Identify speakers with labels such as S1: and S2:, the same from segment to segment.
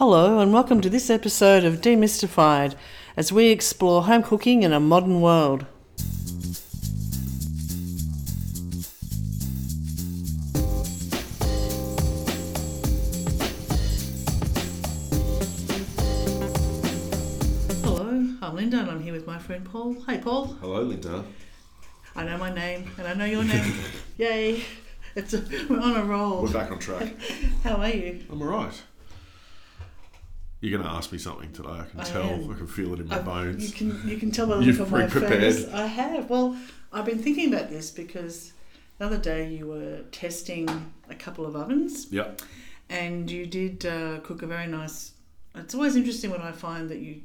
S1: Hello, and welcome to this episode of Demystified as we explore home cooking in a modern world. Hello, I'm Linda, and I'm here with my friend Paul. Hey, Paul.
S2: Hello, Linda.
S1: I know my name, and I know your name. Yay! It's a, we're on a roll.
S2: We're back on track.
S1: How are you?
S2: I'm alright. You're going to ask me something today. I can
S1: I
S2: tell.
S1: am.
S2: I can feel it in my
S1: I-
S2: bones.
S1: You can you can tell by the look of my face. I have. Well, I've been thinking about this because the other day you were testing a couple of ovens
S2: Yep.
S1: and you did uh, cook a very nice. It's always interesting when I find that you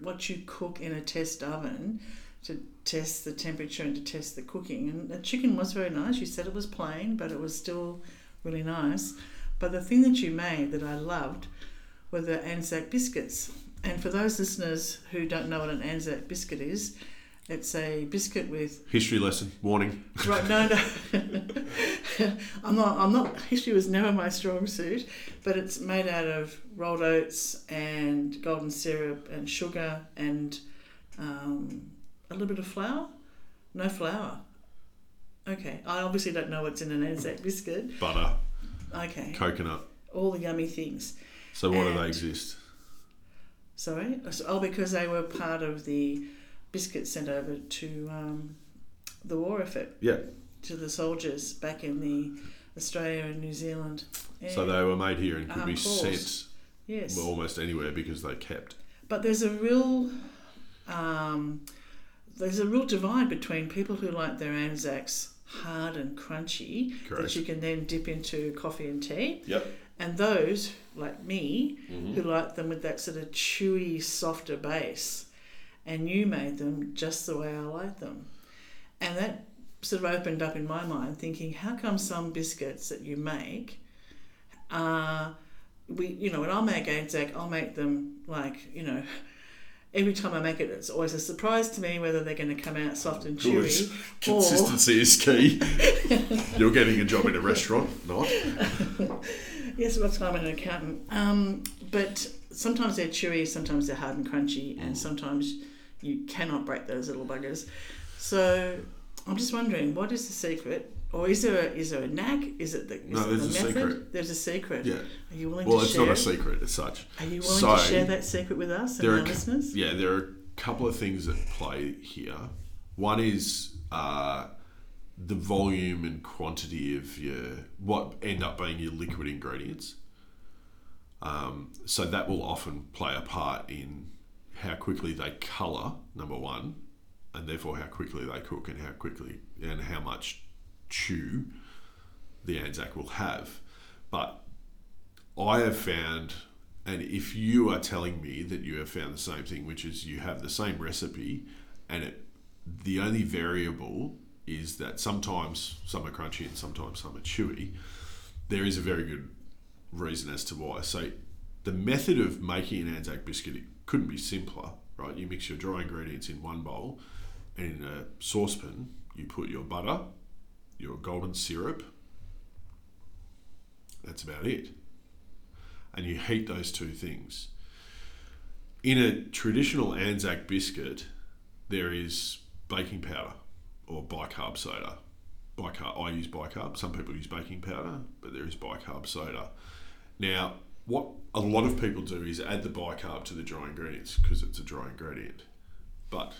S1: what you cook in a test oven to test the temperature and to test the cooking. And the chicken was very nice. You said it was plain, but it was still really nice. But the thing that you made that I loved were the Anzac biscuits. And for those listeners who don't know what an Anzac biscuit is, it's a biscuit with
S2: History lesson. Warning.
S1: Right, no, no. I'm not. I'm not. History was never my strong suit, but it's made out of rolled oats and golden syrup and sugar and um, a little bit of flour. No flour. Okay, I obviously don't know what's in an Anzac biscuit.
S2: Butter.
S1: Okay,
S2: Coconut.
S1: all the yummy things.
S2: So why do they exist?
S1: Sorry. Oh, because they were part of the biscuits sent over to um, the war effort.
S2: Yeah.
S1: to the soldiers back in the Australia and New Zealand.
S2: So they were made here and could
S1: Ah,
S2: be sent
S1: yes,
S2: almost anywhere because they kept.
S1: but there's a real um, there's a real divide between people who like their Anzacs hard and crunchy
S2: Correct.
S1: that you can then dip into coffee and tea,
S2: Yep.
S1: And those like me
S2: Mm-hmm.
S1: who like them with that sort of chewy, softer base. And you made them just the way I like them. And that sort of opened up in my mind thinking, how come some biscuits that you make are we you know, when I make Anzac, I'll make them like, you know, every time I make it it's always a surprise to me whether they're gonna come out soft and chewy.
S2: Consistency is key. You're getting a job in a restaurant, not.
S1: Yes, that's why I'm an accountant. Um, but sometimes they're chewy, sometimes they're hard and crunchy, and sometimes you cannot break those little buggers. So I'm just wondering, what is the secret? Or is there a, is there a knack? Is it the, is
S2: No,
S1: it
S2: there's
S1: the
S2: a
S1: method?
S2: secret.
S1: There's a secret.
S2: Yeah.
S1: Are you willing
S2: Well,
S1: to share?
S2: Well, it's not a secret as such.
S1: Are you willing
S2: So,
S1: to share that secret with us and our
S2: are c-
S1: listeners?
S2: Yeah, there are a couple of things that play here. One is uh, the volume and quantity of your what end up being your liquid ingredients. Um, so that will often play a part in how quickly they colour. Number one, and therefore how quickly they cook and how quickly and how much chew the Anzac will have. But I have found, and if you are telling me that you have found the same thing, which is you have the same recipe, and it the only variable is that sometimes some are crunchy and sometimes some are chewy, there is a very good reason as to why. So the method of making an Anzac biscuit it couldn't be simpler, right? You mix your dry ingredients in one bowl, and in a saucepan you put your butter, your golden syrup. That's about it and you heat those two things. In a traditional Anzac biscuit, there is baking powder or bicarb soda. Bicarb, I use bicarb. Some people use baking powder, but there is bicarb soda. Now, what a lot of people do is add the bicarb to the dry ingredients because it's a dry ingredient. But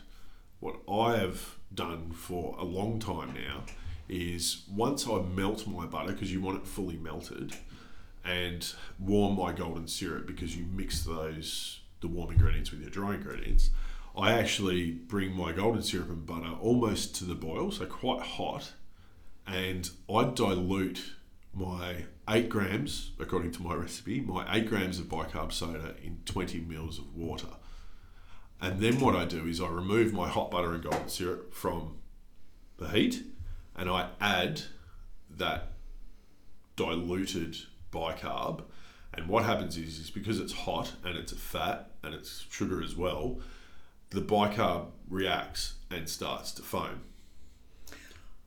S2: what I have done for a long time now is once I melt my butter, because you want it fully melted, and warm my golden syrup because you mix those the warm ingredients with your dry ingredients. I actually bring my golden syrup and butter almost to the boil, so quite hot, and I dilute my eight grams, according to my recipe, my eight grams of bicarb soda in 20 mils of water. And then what I do is I remove my hot butter and golden syrup from the heat and I add that diluted bicarb. And what happens is, is because it's hot and it's a fat and it's sugar as well, the bicarb reacts and starts to foam.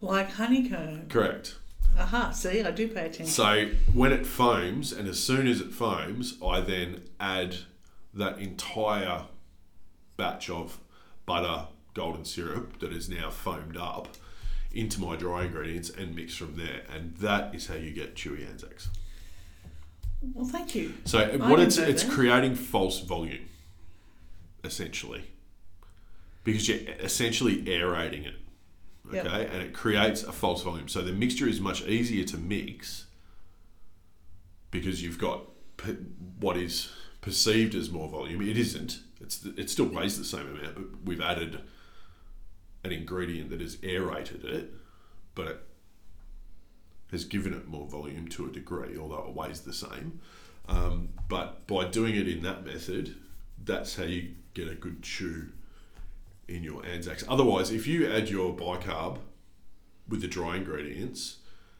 S1: Like honeycomb.
S2: Correct.
S1: Aha, see, I do pay attention.
S2: So when it foams, and as soon as it foams, I then add that entire batch of butter, golden syrup that is now foamed up into my dry ingredients and mix from there. And that is how you get chewy Anzacs.
S1: well, thank you.
S2: So what it's it's
S1: that.
S2: creating false volume, essentially, because you're essentially aerating it. Okay,
S1: Yep.
S2: and it creates a false volume. So the mixture is much easier to mix because you've got what is perceived as more volume. It isn't. It's it still weighs the same amount, but we've added an ingredient that has aerated it, but it has given it more volume to a degree, although it weighs the same. Um, but by doing it in that method, that's how you get a good chew in your Anzacs. Otherwise, if you add your bicarb with the dry ingredients,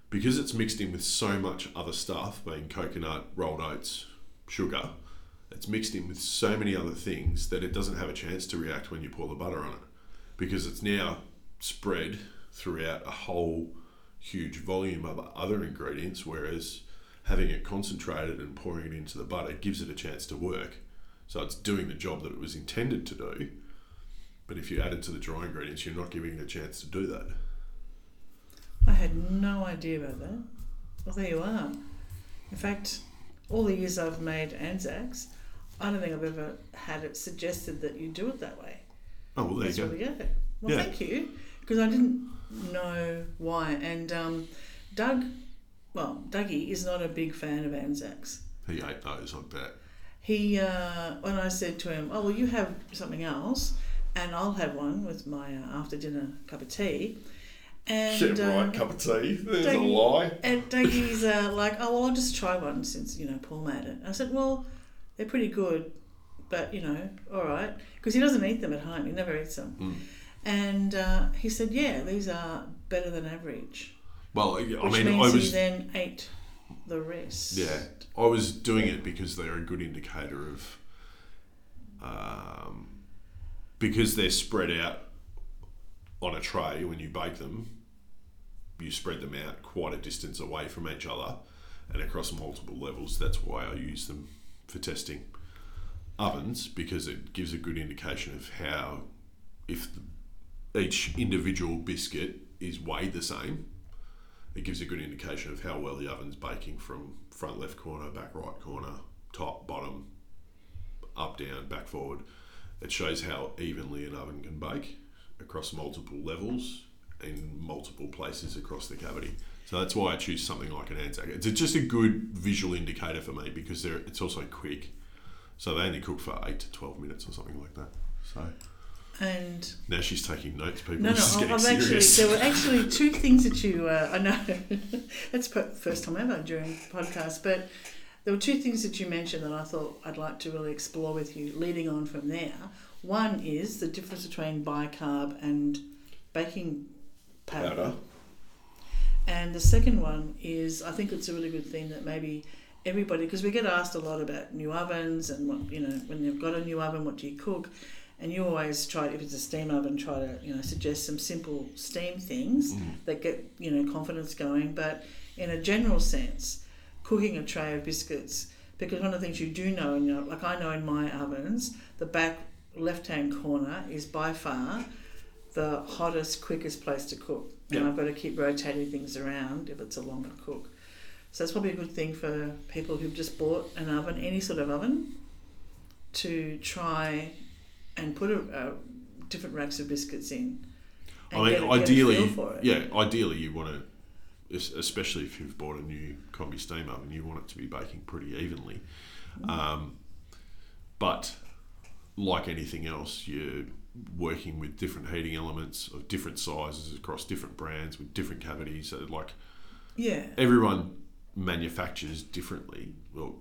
S2: because it's mixed in with so much other stuff, being coconut, rolled oats, sugar, it's mixed in with so many other things that it doesn't have a chance to react when you pour the butter on it because it's now spread throughout a whole huge volume of other ingredients, whereas having it concentrated and pouring it into the butter gives it a chance to work. So it's doing the job that it was intended to do. But if you add it to the dry ingredients, you're not giving it a chance to do that.
S1: I had no idea about that. Well, there you are. In fact, all the years I've made Anzacs, I don't think I've ever had it suggested that you do it that way.
S2: Oh well, there
S1: That's
S2: you go.
S1: really good. Well,
S2: Yeah.
S1: thank you, because I didn't know why. And um, Doug, well, Dougie is not a big fan of Anzacs.
S2: He ate those, I bet.
S1: He, uh, when I said to him, "Oh, well, you have something else, and I'll have one with my uh, after dinner cup of tea," and um,
S2: cup of tea. There's
S1: a
S2: lie.
S1: And Dougie's uh, like, oh well, I'll just try one since you know Paul made it. I said, well, they're pretty good, but you know, all right, because he doesn't eat them at home. He never eats them.
S2: Mm.
S1: And uh, he said, yeah, these are better than average,
S2: Well, I
S1: which
S2: mean,
S1: means
S2: I was
S1: he then ate the rest.
S2: Yeah, I was doing it because they're a good indicator of, um, because they're spread out on a tray when you bake them. You spread them out quite a distance away from each other, and across multiple levels. That's why I use them for testing ovens because it gives a good indication of how, if the, each individual biscuit is weighed the same, it gives a good indication of how well the oven's baking from front left corner, back right corner, top, bottom, up, down, back, forward. It shows how evenly an oven can bake across multiple levels in multiple places across the cavity. So that's why I choose something like an Anzac. It's just a good visual indicator for me because they're, it's also quick. So they only cook for 8 to 12 minutes or something like that. So
S1: And
S2: now she's taking notes, people.
S1: no, no,
S2: This is getting
S1: I've actually there were actually two things that you uh, I know that's the first time ever during the podcast, but there were two things that you mentioned that I thought I'd like to really explore with you. Leading on from there, one is the difference between bicarb and baking powder.
S2: Powder.
S1: And the second one is, I think it's a really good thing that maybe everybody, because we get asked a lot about new ovens and what, you know, when you've got a new oven, what do you cook? And you always try, if it's a steam oven, try to, you know, suggest some simple steam things
S2: Mm.
S1: that get, you know, confidence going. But in a general sense, cooking a tray of biscuits, because one of the things you do know, and you know, like I know in my ovens, the back left hand corner is by far the hottest, quickest place to cook. And. I've got to keep rotating things around if it's a longer cook. So it's probably a good thing for people who've just bought an oven, any sort of oven, to try and put a, a different racks of biscuits in.
S2: I mean,
S1: a-
S2: ideally,
S1: feel for it.
S2: yeah, ideally you want to, especially if you've bought a new combi steam oven, you want it to be baking pretty evenly.
S1: Mm.
S2: Um, but like anything else, you're working with different heating elements of different sizes across different brands with different cavities. So like
S1: Yeah.
S2: everyone manufactures differently. Well,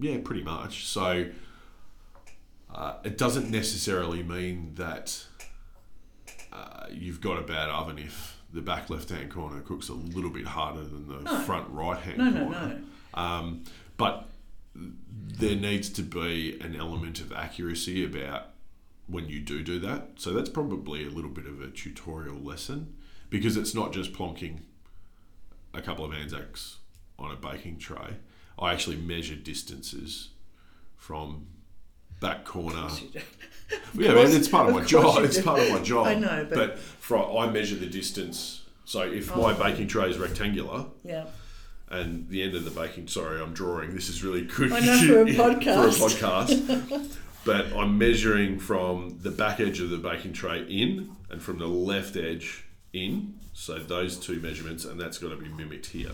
S2: yeah, pretty much. So uh, it doesn't necessarily mean that uh, you've got a bad oven if the back left hand corner cooks a little bit harder than the
S1: No.
S2: front right hand
S1: No, no,
S2: corner.
S1: no.
S2: Um, but there needs to be an element of accuracy about when you do do that. So that's probably a little bit of a tutorial lesson because it's not just plonking a couple of Anzacs on a baking tray, I actually measure distances from back corner. Yeah,
S1: course-
S2: it's part of,
S1: of
S2: my job. It's part of my job.
S1: I know, but-
S2: from, I measure the distance. So if oh. my
S1: Oh.
S2: baking tray is rectangular
S1: Yeah.
S2: and the end of the baking, sorry, I'm drawing. This is really good
S1: I know, for a
S2: for a
S1: podcast.
S2: podcast. but I'm measuring from the back edge of the baking tray in and from the left edge in. So those two measurements, and that's got to be mimicked here.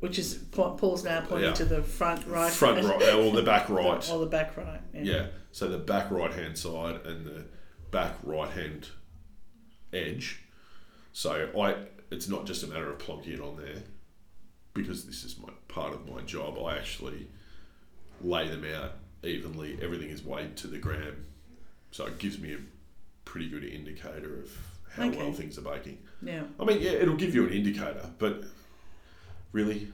S1: Which is Paul's now pointing
S2: Yeah.
S1: to the front right,
S2: Front right, uh, or the back right.
S1: or the back right. Yeah.
S2: Yeah. So the back right hand side and the back right hand edge. So I, it's not just a matter of plonking it on there, because this is my part of my job. I actually lay them out evenly. Everything is weighed to the gram, so it gives me a pretty good indicator of how
S1: Okay.
S2: well things are baking.
S1: Yeah.
S2: I mean, yeah, it'll give you an indicator, but really,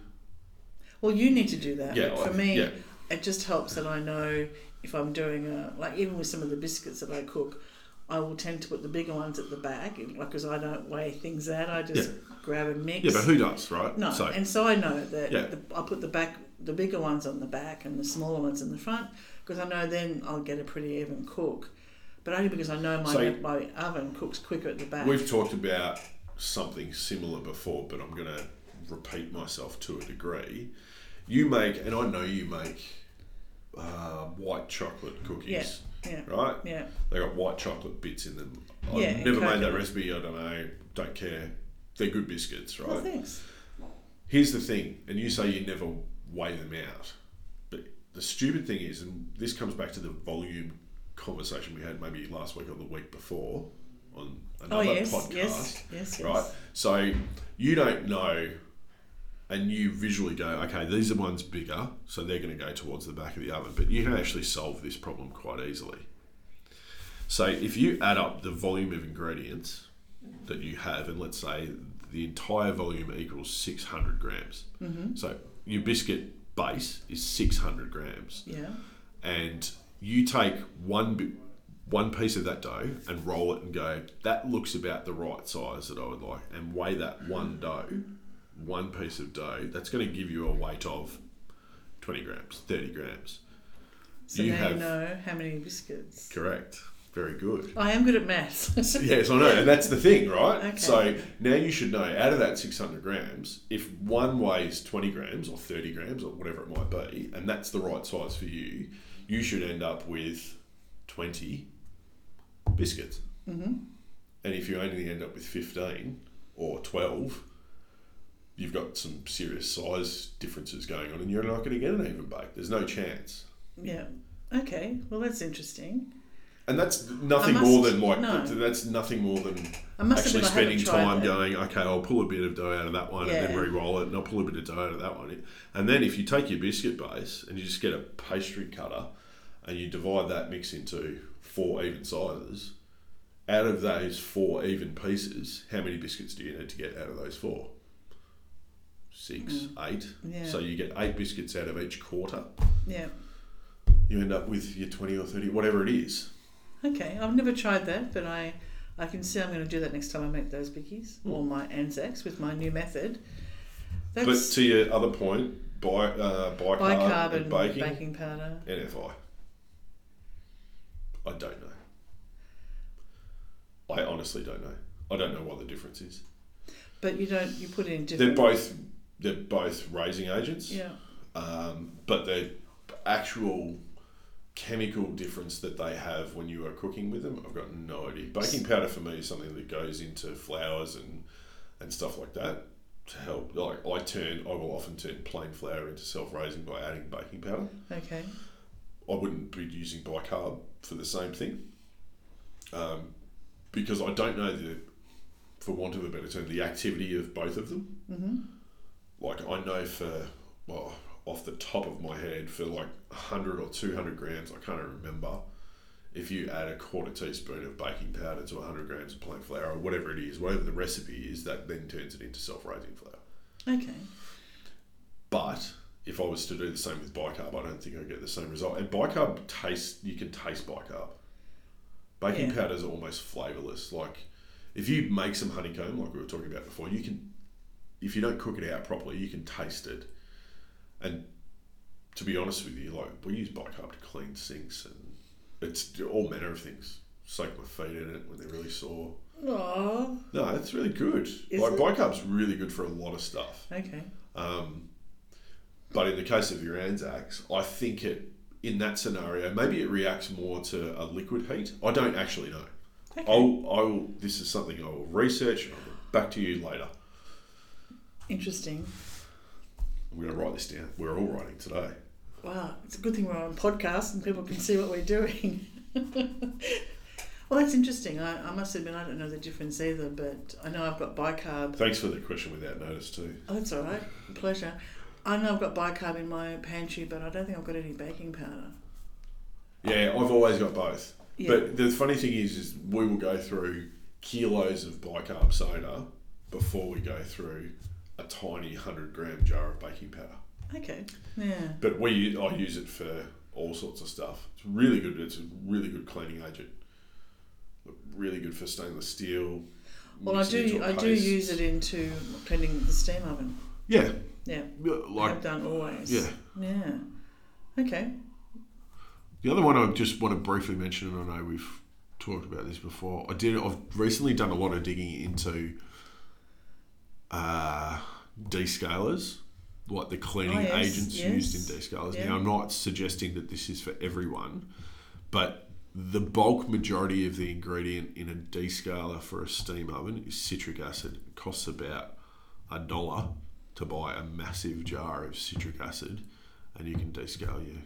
S1: Well, you need to do that.
S2: Yeah,
S1: but for
S2: I-
S1: me,
S2: yeah.
S1: it just helps that I know if I'm doing a like even with some of the biscuits that I cook, I will tend to put the bigger ones at the back, like because I don't weigh things out. I just grab and mix.
S2: yeah, but who does, right?
S1: No,
S2: So
S1: and so I know that
S2: Yeah.
S1: the, I put the back, the bigger ones on the back and the smaller ones in the front because I know then I'll get a pretty even cook. But only because I know my
S2: So-
S1: my oven cooks quicker at the back.
S2: We've talked about something similar before, but I'm going to repeat myself to a degree. You make, and I know you make uh, white chocolate cookies,
S1: yeah,
S2: right?
S1: yeah,
S2: They got white chocolate bits in them. I've
S1: Yeah,
S2: never made that recipe. I don't know. Don't care. They're good biscuits, right?
S1: Well, thanks.
S2: Here's the thing, and you say you never weigh them out, but the stupid thing is, and this comes back to the volume conversation we had maybe last week or the week before on
S1: Oh
S2: another
S1: yes,
S2: podcast
S1: yes, yes, yes.
S2: right? So you don't know, and you visually go, okay, these are ones bigger, so they're going to go towards the back of the oven. But you can actually solve this problem quite easily. So if you add up the volume of ingredients that you have, and let's say the entire volume equals 600 grams.
S1: Mm-hmm.
S2: So your biscuit base is 600 grams
S1: Yeah.
S2: and you take one one piece of that dough and roll it and go that looks about the right size that I would like and weigh that one dough one piece of dough that's going to give you a weight of 20 grams 30 grams
S1: So
S2: You
S1: now
S2: have-
S1: you know how many biscuits.
S2: correct very good
S1: I am good at maths.
S2: yes I know and that's the thing right
S1: Okay.
S2: so now you should know out of that 600 grams if one weighs 20 grams or 30 grams or whatever it might be and that's the right size for you you should end up with 20 biscuits
S1: mm-hmm.
S2: and if you only end up with 15 or 12 you've got some serious size differences going on and you're not going to get an even bake there's no chance
S1: Yeah. Okay. Well, that's interesting.
S2: and that's nothing
S1: I
S2: more than like
S1: no.
S2: that's nothing more than actually spending time
S1: that.
S2: going okay i'll pull a bit of dough out of that one and then re-roll it and i'll pull a bit of dough out of that one and then if you take your biscuit base and you just get a pastry cutter and you divide that mix into four even sizes out of those four even pieces how many biscuits do you need to get out of those four six eight
S1: Mm. Yeah.
S2: so you get eight biscuits out of each quarter
S1: Yeah.
S2: you end up with your 20 or 30 whatever it is
S1: Okay. I've never tried that, but I, I can see I'm going to do that next time I make those bickies or my Anzacs with my new method.
S2: but to your other point bi, uh, bicarb,
S1: bicarb
S2: and
S1: and
S2: baking
S1: baking powder.
S2: NFI. I don't know. I honestly don't know. I don't know what the difference is.
S1: But you don't. You put it in
S2: They're both they're both raising agents,
S1: Yeah.
S2: um, but the actual chemical difference that they have when you are cooking with them, I've got no idea. Baking powder for me is something that goes into flours and and stuff like that to help. Like I turn, I will often turn plain flour into self-raising by adding baking powder.
S1: Okay.
S2: I wouldn't be using bicarb for the same thing um, because I don't know the, for want of a better term, the activity of both of them.
S1: Mm-hmm.
S2: Like I know for well, off the top of my head, for like hundred or two hundred grams, I can't remember. If you add a quarter teaspoon of baking powder to 100 grams of plain flour, or whatever it is, whatever the recipe is, that then turns it into self-raising flour.
S1: Okay.
S2: But if I was to do the same with bicarb, I don't think I'd get the same result. And bicarb tastes you can taste bicarb. Baking
S1: Yeah.
S2: powders are almost flavourless. Like if you make some honeycomb, like we were talking about before, you can if you don't cook it out properly, you can taste it. And to be honest with you, like we use bicarb to clean sinks and it's all manner of things. Soak my feet in it when they're really sore.
S1: Oh,
S2: No, it's really good.
S1: Is
S2: like
S1: it?
S2: bicarb's really good for a lot of stuff.
S1: okay.
S2: Um, but in the case of your Anzacs, I think it in that scenario maybe it reacts more to a liquid heat. I don't actually know.
S1: Okay.
S2: I'll, I'll this is something I will research and I'll get back to you later.
S1: Interesting.
S2: I'm going to write this down. We're all writing today.
S1: Wow, it's a good thing we're on podcast and people can see what we're doing. well, that's interesting. I, I must admit, I don't know the difference either, but I know I've got bicarb.
S2: Thanks for the question without notice too.
S1: Oh, that's all right. Pleasure. I know I've got bicarb in my pantry, but I don't think I've got any baking powder.
S2: Yeah, I've always got both.
S1: Yeah.
S2: But the funny thing is, is we will go through kilos of bicarb soda before we go through a tiny hundred gram jar of baking powder.
S1: Okay. Yeah.
S2: But we I use it for all sorts of stuff. It's really good. It's a really good cleaning agent. Really good for stainless steel.
S1: Well, I do. I do use it into cleaning the steam oven.
S2: Yeah,
S1: Yeah.
S2: yeah,
S1: I've done always.
S2: yeah.
S1: Yeah. Okay.
S2: The other one I just want to briefly mention, and I know we've talked about this before. I did. I've recently done a lot of digging into uh, descalers, like the cleaning
S1: Oh, yes,
S2: agents
S1: yes.
S2: used in descalers.
S1: Yeah.
S2: Now, I'm not suggesting that this is for everyone, but the bulk majority of the ingredient in a descaler for a steam oven is citric acid. It costs about a dollar to buy a massive jar of citric acid, and you can descale your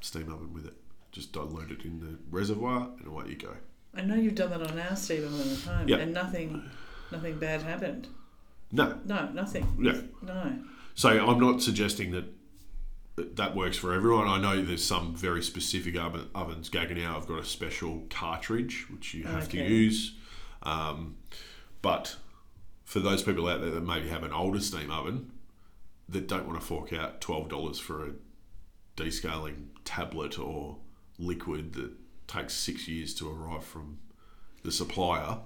S2: steam oven with it. Just dilute it in the reservoir, and away you go.
S1: I know you've done that on our steam oven at home,
S2: Yeah.
S1: and nothing, nothing bad happened.
S2: No,
S1: No, nothing.
S2: Yeah.
S1: No.
S2: so I'm not suggesting that that works for everyone. I know there's some very specific oven, ovens. Gaggenau have got a special cartridge which you have to use, um, but for those people out there that maybe have an older steam oven that don't want to fork out twelve dollars for a descaling tablet or liquid that takes six years to arrive from the supplier,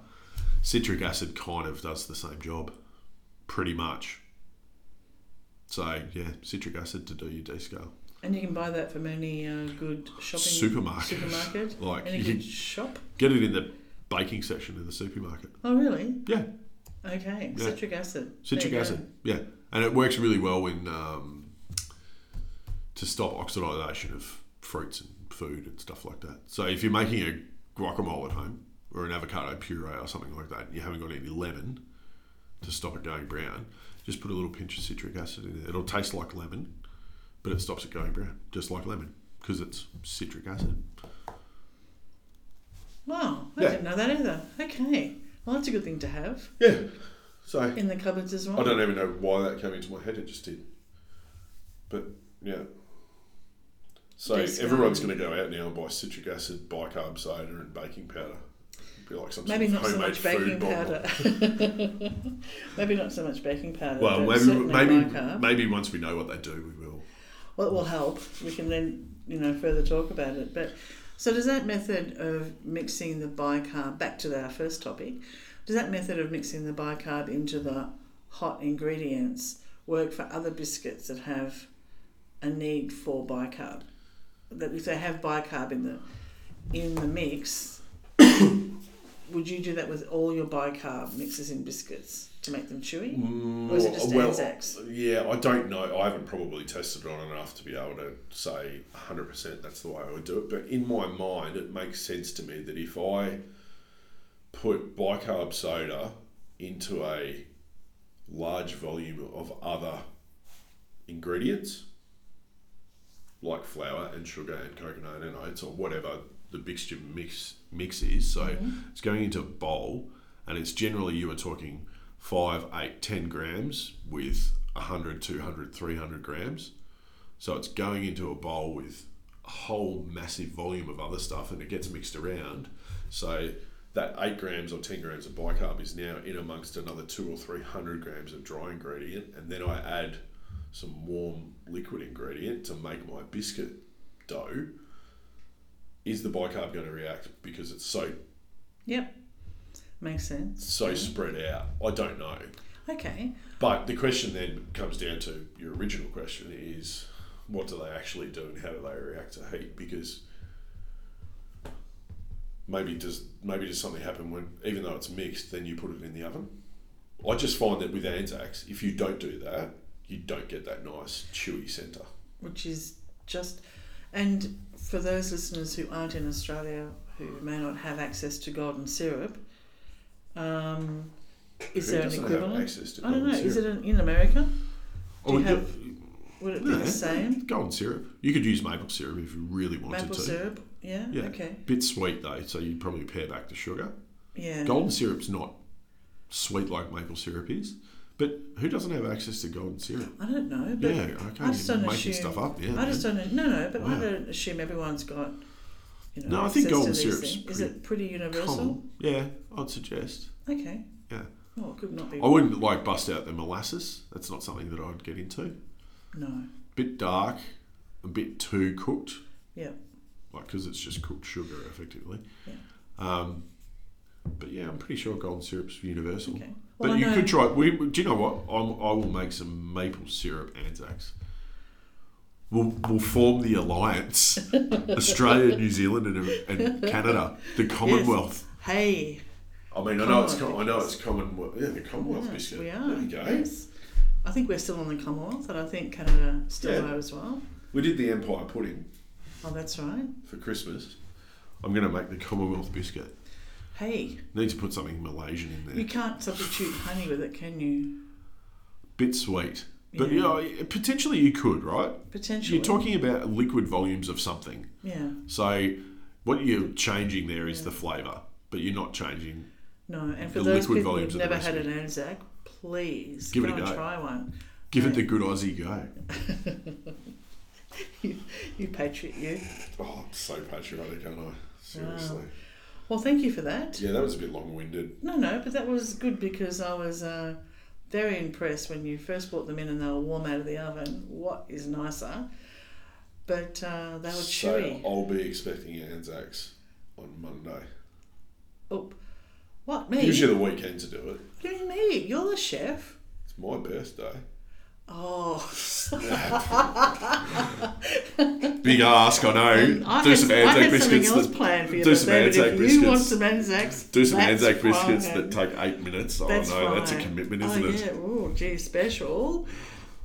S2: citric acid kind of does the same job, pretty much. So yeah, citric acid to do your descale.
S1: And you can buy that from any uh, good shopping
S2: Supermarket.
S1: Supermarket.
S2: Like
S1: Any
S2: you
S1: good
S2: can
S1: shop.
S2: get it in the baking section of the supermarket.
S1: Oh, really?
S2: Yeah,
S1: Okay.
S2: Yeah.
S1: Citric acid.
S2: citric
S1: you go.
S2: acid. Yeah, and it works really well in um, to stop oxidation of fruits and food and stuff like that. So if you're making a guacamole at home or an avocado puree or something like that, and you haven't got any lemon to stop it going brown, just put a little pinch of citric acid in there. It'll taste like lemon, but it stops it going brown, just like lemon, because it's citric acid.
S1: Wow, I
S2: Yeah.
S1: didn't know that either. Okay. Well, that's a good thing to have
S2: Yeah. So
S1: in the cupboards as well.
S2: I don't even know why that came into my head. It just did. But yeah. So
S1: Yes,
S2: everyone's going to go out now and buy citric acid, bicarb soda, and baking powder. Be like some
S1: Maybe
S2: sort
S1: not
S2: of
S1: so much baking powder. maybe not so much baking powder.
S2: Well, maybe maybe maybe once we know what they do, we will.
S1: Well, it will help. We can then, you know, further talk about it. But so does that method of mixing the bicarb back to our first topic? Does that method of mixing the bicarb into the hot ingredients work for other biscuits that have a need for bicarb? That if they have bicarb in the in the mix, would you do that with all your bicarb mixes in biscuits to make them chewy? Or is it just
S2: Mm, well,
S1: Anzacs?
S2: Yeah, I don't know. I haven't probably tested it on enough to be able to say 100% that's the way I would do it. But in my mind, it makes sense to me that if I put bicarb soda into a large volume of other ingredients, like flour and sugar and coconut and oats or whatever the mixture mix mix is. So mm-hmm. it's going into a bowl, and it's generally you are talking five, eight, ten grams with 100, 200, 300 grams. So it's going into a bowl with a whole massive volume of other stuff, and it gets mixed around. So that eight grams or ten grams of bicarb is now in amongst another two or three hundred grams of dry ingredient, and then I add some warm liquid ingredient to make my biscuit dough. Is the bicarb going to react because it's so
S1: Yep. Makes sense.
S2: so spread out? I don't know.
S1: Okay.
S2: But the question then comes down to your original question is what do they actually do and how do they react to heat? Because maybe does maybe does something happen when even though it's mixed, then you put it in the oven? I just find that with Anzacs, if you don't do that, you don't get that nice chewy centre.
S1: Which is just, and for those listeners who aren't in Australia who may not have access to golden syrup, um, is
S2: Who
S1: there an equivalent? I don't know.
S2: golden
S1: Is it
S2: syrup?
S1: in, America?
S2: Oh,
S1: Do you
S2: yeah,
S1: have- Would it be the same?
S2: Golden syrup. You could use maple syrup if you really wanted
S1: Maple
S2: to.
S1: syrup? Yeah?
S2: Yeah.
S1: Okay.
S2: Bit sweet though, so you'd probably pare back the sugar.
S1: Yeah.
S2: Golden syrup's not sweet like maple syrup is, but who doesn't have access to golden syrup?
S1: I don't know, but
S2: yeah, okay.
S1: I just
S2: you're
S1: don't
S2: making
S1: assume-
S2: stuff up. Yeah,
S1: I just don't know. No, no, but I don't assume everyone's got. You know,
S2: No, I think golden
S1: to these
S2: syrup's
S1: things. Is
S2: pretty
S1: it pretty universal?
S2: Common. Yeah, I'd suggest.
S1: Okay.
S2: Yeah.
S1: Well, it could not be.
S2: I wouldn't like bust out the molasses. That's not something that I'd get into.
S1: No.
S2: Bit dark, a bit too cooked.
S1: Yeah.
S2: Like because it's just cooked sugar effectively.
S1: Yeah.
S2: Um, but yeah, I'm pretty sure golden syrup's universal.
S1: Okay.
S2: But
S1: Well,
S2: you could try. We, do you know what? I'm, I will make some maple syrup Anzacs. We'll, we'll form the alliance, Australia, New Zealand, and, and Canada, the Commonwealth.
S1: Hey.
S2: I mean, I know it's I know it's Commonwealth. Yeah, the Commonwealth
S1: yes,
S2: biscuit.
S1: we are.
S2: There you go.
S1: Yes. I think we're still on the Commonwealth, and I think Canada still
S2: Yeah.
S1: are as well.
S2: We did the Empire pudding
S1: Oh, that's right.
S2: for Christmas. I'm going to make the Commonwealth biscuit.
S1: Hey,
S2: Need to put something Malaysian in there.
S1: you can't substitute honey with it, can you?
S2: Bit sweet. But
S1: Yeah.
S2: yeah, potentially you could, right?
S1: Potentially.
S2: You're talking about liquid volumes of something.
S1: Yeah.
S2: So what you're changing there is the flavour, but you're not changing.
S1: No, and for
S2: The
S1: those
S2: liquid
S1: people
S2: volumes
S1: who've never had an Anzac, please
S2: Give it a go.
S1: try one.
S2: Give it
S1: uh,
S2: the good Aussie go.
S1: You, you patriot, you.
S2: Oh, I'm so patriotic, aren't I? Seriously.
S1: Well, thank you for that.
S2: Yeah, that was a bit long-winded.
S1: No, no, but that was good because I was uh, very impressed when you first brought them in and they were warm out of the oven. What is nicer? But uh, they were
S2: So
S1: chewy.
S2: I'll be expecting Anzacs on Monday.
S1: Oh, what me?
S2: Gives you the weekend to do it.
S1: What do you mean me? You're the chef.
S2: It's my birthday.
S1: Oh,
S2: Big ask, I know.
S1: Um, I
S2: do
S1: had,
S2: some
S1: I
S2: Anzac
S1: had something
S2: biscuits.
S1: else
S2: That,
S1: planned for your
S2: do some
S1: but
S2: Anzac
S1: if you want
S2: biscuits.
S1: some Anzacs,
S2: do some Anzac biscuits
S1: fine.
S2: that take eight minutes. Oh
S1: That's
S2: no, that's a commitment,
S1: oh,
S2: isn't it?
S1: yeah. Oh, gee, special.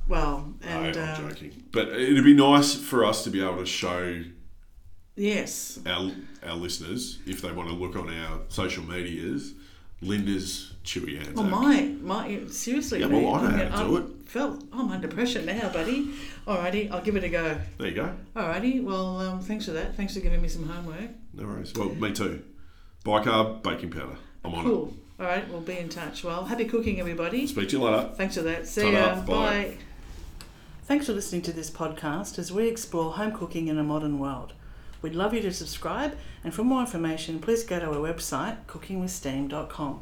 S1: Well,
S2: No, I'm
S1: um,
S2: joking. But it'd be nice for us to be able to show
S1: yes,
S2: our our listeners, if they want to look on our social medias, Linda's chewy Anzac.
S1: Well, my, my, seriously.
S2: Yeah, well,
S1: mate,
S2: I know
S1: I'm
S2: how to
S1: gonna-
S2: do
S1: I'm- Felt, I'm under pressure now, buddy. Alrighty, I'll give it a go.
S2: There you go.
S1: Alrighty, well, um, thanks for that. Thanks for giving me some homework.
S2: No worries. Well, me too. Bicarb, baking powder. I'm on
S1: Cool. Alright, we'll be in touch. Well, happy cooking, everybody.
S2: Speak to you later.
S1: Thanks for that. See
S2: Ta-da,
S1: ya.
S2: bye.
S1: Bye. Thanks for listening to this podcast as we explore home cooking in a modern world. We'd love you to subscribe, and for more information, please go to our website, cookingwithsteam.com.